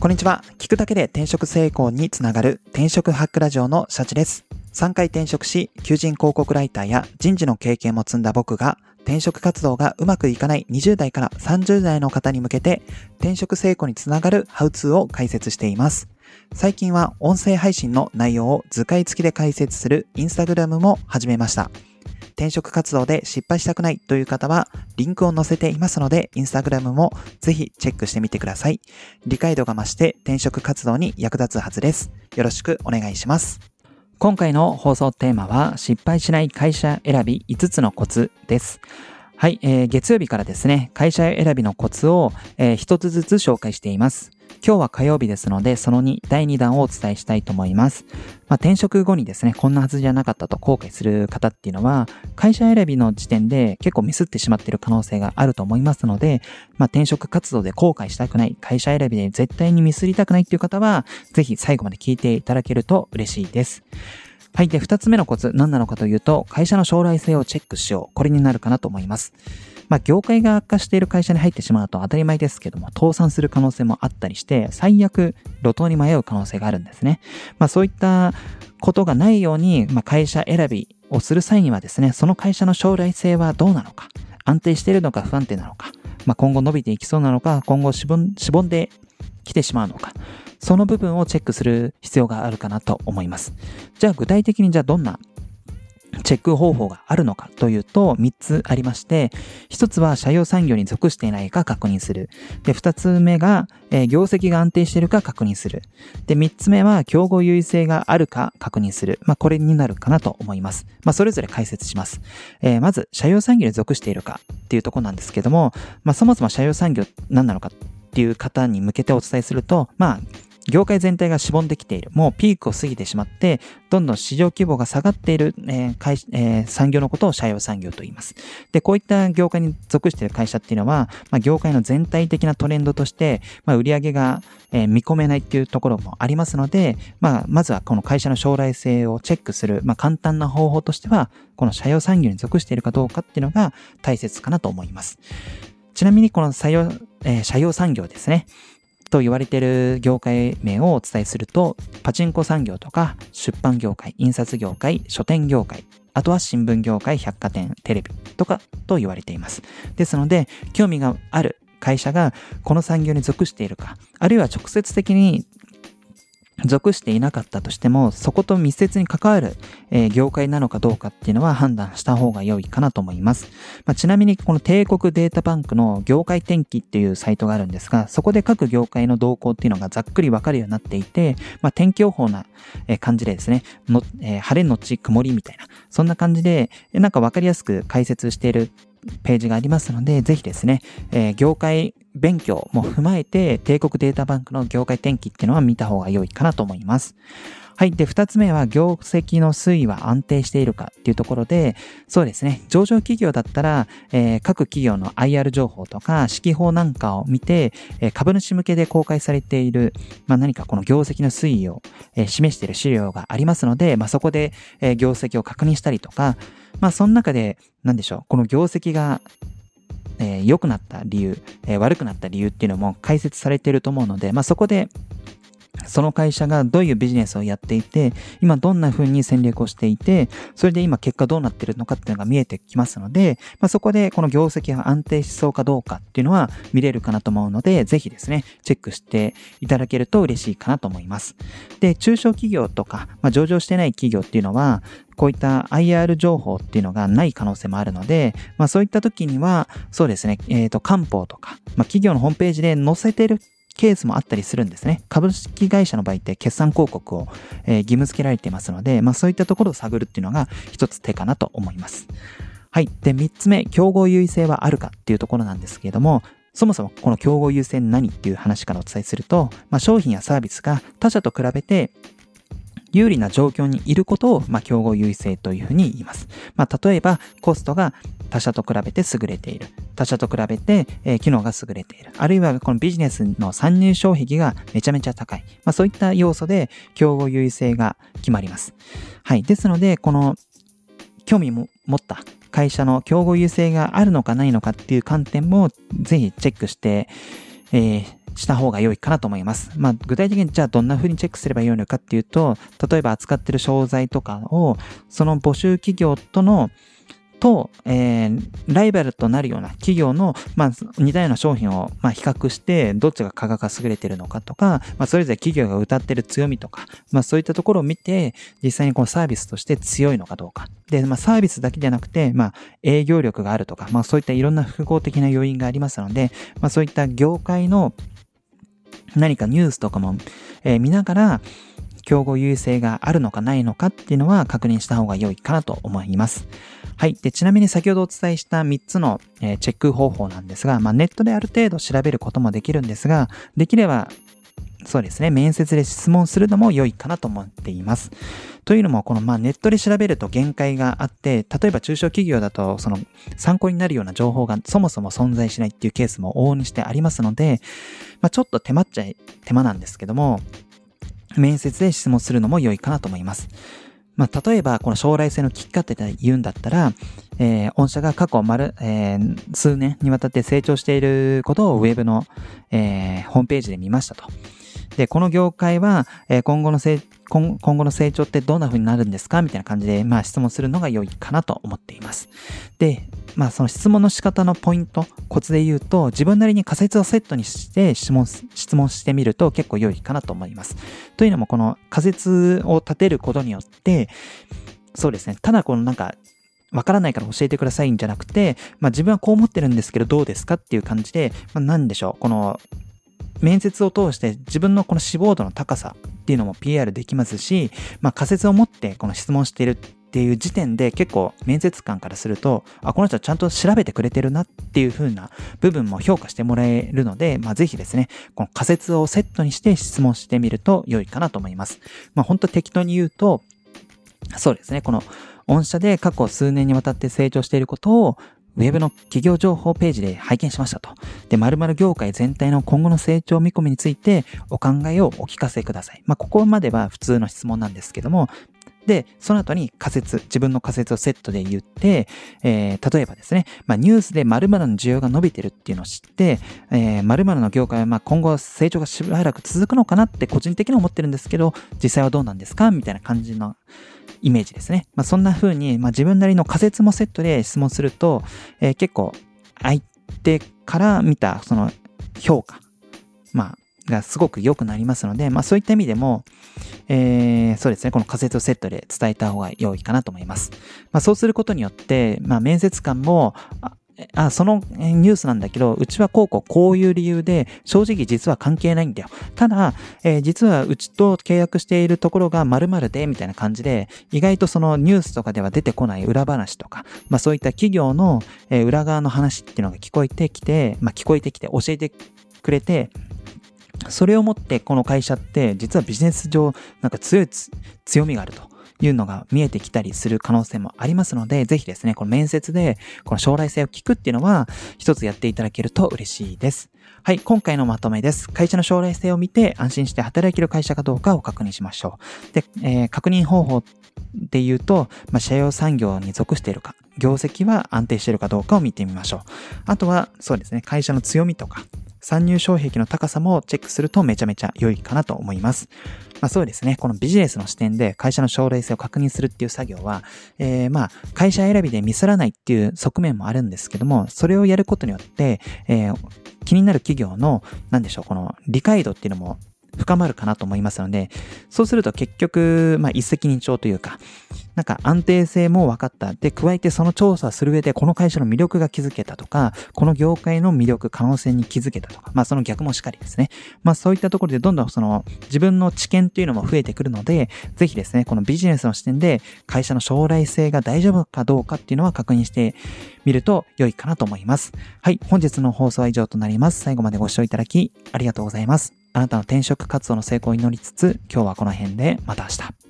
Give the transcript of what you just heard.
こんにちは。聞くだけで転職成功につながる転職ハックラジオのシャチです。3回転職し、求人広告ライターや人事の経験も積んだ僕が、転職活動がうまくいかない20代から30代の方に向けて、転職成功につながるハウツーを解説しています。最近は音声配信の内容を図解付きで解説するインスタグラムも始めました。転職活動で失敗したくないという方は、リンクを載せていますので、インスタグラムもぜひチェックしてみてください。理解度が増して転職活動に役立つはずです。よろしくお願いします。今回の放送テーマは、失敗しない会社選び5つのコツです。はい、えー、月曜日からですね、会社選びのコツを、えー、一つずつ紹介しています。今日は火曜日ですので、その2、第2弾をお伝えしたいと思います。まあ、転職後にですね、こんなはずじゃなかったと後悔する方っていうのは、会社選びの時点で結構ミスってしまっている可能性があると思いますので、まあ、転職活動で後悔したくない、会社選びで絶対にミスりたくないっていう方は、ぜひ最後まで聞いていただけると嬉しいです。はい。で、二つ目のコツ、何なのかというと、会社の将来性をチェックしよう。これになるかなと思います。まあ、業界が悪化している会社に入ってしまうと当たり前ですけども、倒産する可能性もあったりして、最悪、路頭に迷う可能性があるんですね。まあ、そういったことがないように、まあ、会社選びをする際にはですね、その会社の将来性はどうなのか、安定しているのか不安定なのか、まあ、今後伸びていきそうなのか、今後しぼんしぼんできてしまうのか、その部分をチェックする必要があるかなと思います。じゃあ具体的にじゃあどんなチェック方法があるのかというと3つありまして、1つは社用産業に属していないか確認する。で、2つ目が、えー、業績が安定しているか確認する。で、3つ目は競合優位性があるか確認する。まあ、これになるかなと思います。まあ、それぞれ解説します。えー、まず、社用産業に属しているかっていうところなんですけども、まあ、そもそも社用産業何なのかっていう方に向けてお伝えすると、まあ、業界全体がしぼんできている。もうピークを過ぎてしまって、どんどん市場規模が下がっている、えー会えー、産業のことを社用産業と言います。で、こういった業界に属している会社っていうのは、まあ、業界の全体的なトレンドとして、まあ、売上が、えー、見込めないっていうところもありますので、まあ、まずはこの会社の将来性をチェックする、まあ、簡単な方法としては、この社用産業に属しているかどうかっていうのが大切かなと思います。ちなみにこの採用、えー、社用産業ですね。と言われている業界名をお伝えすると、パチンコ産業とか出版業界、印刷業界、書店業界、あとは新聞業界、百貨店、テレビとかと言われています。ですので、興味がある会社がこの産業に属しているか、あるいは直接的に属していなかったとしても、そこと密接に関わる、えー、業界なのかどうかっていうのは判断した方が良いかなと思います。まあ、ちなみに、この帝国データバンクの業界天気っていうサイトがあるんですが、そこで各業界の動向っていうのがざっくりわかるようになっていて、まあ、天気予報な感じでですね、のえー、晴れのち曇りみたいな、そんな感じで、なんかわかりやすく解説しているページがありますので、ぜひですね、えー、業界勉強も踏まえて、帝国データバンクの業界転記っていうのは見た方が良いかなと思います。はい。で、二つ目は、業績の推移は安定しているかっていうところで、そうですね。上場企業だったら、えー、各企業の IR 情報とか、指揮法なんかを見て、えー、株主向けで公開されている、まあ、何かこの業績の推移を、えー、示している資料がありますので、まあ、そこで、え業績を確認したりとか、まあ、その中で、なんでしょう。この業績がえー、良くなった理由、えー、悪くなった理由っていうのも解説されていると思うので、まあ、そこでその会社がどういうビジネスをやっていて、今どんな風に戦略をしていて、それで今結果どうなってるのかっていうのが見えてきますので、まあ、そこでこの業績が安定しそうかどうかっていうのは見れるかなと思うので、ぜひですね、チェックしていただけると嬉しいかなと思います。で、中小企業とか、まあ、上場してない企業っていうのは、こういった IR 情報っていうのがない可能性もあるので、まあそういった時には、そうですね、えっ、ー、と、漢方とか、まあ企業のホームページで載せてるケースもあったりするんですね。株式会社の場合って決算広告を、え、義務付けられていますので、まあそういったところを探るっていうのが一つ手かなと思います。はい。で、3つ目、競合優位性はあるかっていうところなんですけれども、そもそもこの競合優先何っていう話からお伝えすると、まあ、商品やサービスが他社と比べて有利な状況にいることを、まあ、競合優位性というふうに言います。まあ、例えば、コストが他社と比べて優れている。他社と比べて、えー、機能が優れている。あるいは、このビジネスの参入障壁がめちゃめちゃ高い。まあ、そういった要素で、競合優位性が決まります。はい。ですので、この、興味も持った会社の競合優勢があるのかないのかっていう観点もぜひチェックしてえー、した方が良いかなと思います。まあ、具体的にじゃあどんな風にチェックすれば良いのかっていうと、例えば扱ってる商材とかを、その募集企業との、と、えー、ライバルとなるような企業の、まあ、似たような商品を、まあ、比較して、どっちが価格が優れてるのかとか、まあ、それぞれ企業が歌ってる強みとか、まあ、そういったところを見て、実際にこのサービスとして強いのかどうか。で、まあ、サービスだけじゃなくて、まあ、営業力があるとか、まあ、そういったいろんな複合的な要因がありますので、まあ、そういった業界の何かニュースとかも、えー、見ながら、競合優勢があるのかないのかっていうのは確認した方が良いかなと思います。はい。で、ちなみに先ほどお伝えした3つの、えー、チェック方法なんですが、まあ、ネットである程度調べることもできるんですが、できれば、そうですね、面接で質問するのも良いかなと思っています。というのも、このまあネットで調べると限界があって、例えば中小企業だと、その参考になるような情報がそもそも存在しないっていうケースも往々にしてありますので、まあ、ちょっと手間っちゃい、手間なんですけども、面接で質問するのも良いかなと思います。まあ、例えば、この将来性のきっかけで言うんだったら、えー、御社が過去丸、えー、数年にわたって成長していることをウェブの、えー、ホームページで見ましたと。で、この業界は、え、今後の成今後の成長ってどんな風になるんですか？みたいな感じで、まあ質問するのが良いかなと思っています。で、まあその質問の仕方のポイント、コツで言うと、自分なりに仮説をセットにして質問、質問してみると結構良いかなと思います。というのも、この仮説を立てることによって、そうですね、ただこのなんか、わからないから教えてくださいんじゃなくて、まあ自分はこう思ってるんですけどどうですかっていう感じで、まあ何でしょう、この面接を通して自分のこの志望度の高さっていうのも PR できますし、まあ仮説を持ってこの質問しているっていう時点で結構面接官からすると、あ、この人はちゃんと調べてくれてるなっていう風な部分も評価してもらえるので、まあぜひですね、この仮説をセットにして質問してみると良いかなと思います。まあ本当適当に言うと、そうですね、この御社で過去数年にわたって成長していることをウェブの企業情報ページで拝見しましたと。で、〇〇業界全体の今後の成長見込みについてお考えをお聞かせください。まあ、ここまでは普通の質問なんですけども、で、その後に仮説、自分の仮説をセットで言って、えー、例えばですね、まあ、ニュースで〇〇の需要が伸びてるっていうのを知って、えー、〇〇の業界はまあ今後成長がしばらく続くのかなって個人的には思ってるんですけど、実際はどうなんですか？みたいな感じのイメージですね。まあ、そんな風に、まあ、自分なりの仮説もセットで質問すると、えー、結構相手から見たその評価、まあ、がすごく良くなりますので、まあそういった意味でも、えー、そうですね、この仮説をセットで伝えた方が良いかなと思います。まあそうすることによって、まあ面接官も、あ、そのニュースなんだけど、うちはこうこうこういう理由で、正直実は関係ないんだよ。ただ、えー、実はうちと契約しているところが〇〇で、みたいな感じで、意外とそのニュースとかでは出てこない裏話とか、まあそういった企業の、え、裏側の話っていうのが聞こえてきて、まあ聞こえてきて教えてくれて、それをもってこの会社って実はビジネス上なんか強い強みがあると。いうのが見えてきたりする可能性もありますので、ぜひですね、この面接でこの将来性を聞くっていうのは一つやっていただけると嬉しいです。はい、今回のまとめです。会社の将来性を見て安心して働ける会社かどうかを確認しましょう。で、えー、確認方法で言うと、まあ、社用産業に属しているか、業績は安定しているかどうかを見てみましょう。あとは、そうですね、会社の強みとか、参入障壁の高さもチェックするとめちゃめちゃ良いかなと思います。まあそうですね、このビジネスの視点で会社の将来性を確認するっていう作業は、えー、まあ会社選びでミスらないっていう側面もあるんですけども、それをやることによって、えー、気になる企業の、なんでしょう、この理解度っていうのも深まるかなと思いますので、そうすると結局、まあ一石二鳥というか、なんか安定性も分かった。で、加えてその調査する上でこの会社の魅力が気づけたとか、この業界の魅力、可能性に気づけたとか、まあその逆もしっかりですね。まあそういったところでどんどんその自分の知見っていうのも増えてくるので、ぜひですね、このビジネスの視点で会社の将来性が大丈夫かどうかっていうのは確認してみると良いかなと思います。はい、本日の放送は以上となります。最後までご視聴いただきありがとうございます。あなたの転職活動の成功を祈りつつ、今日はこの辺でまた明日。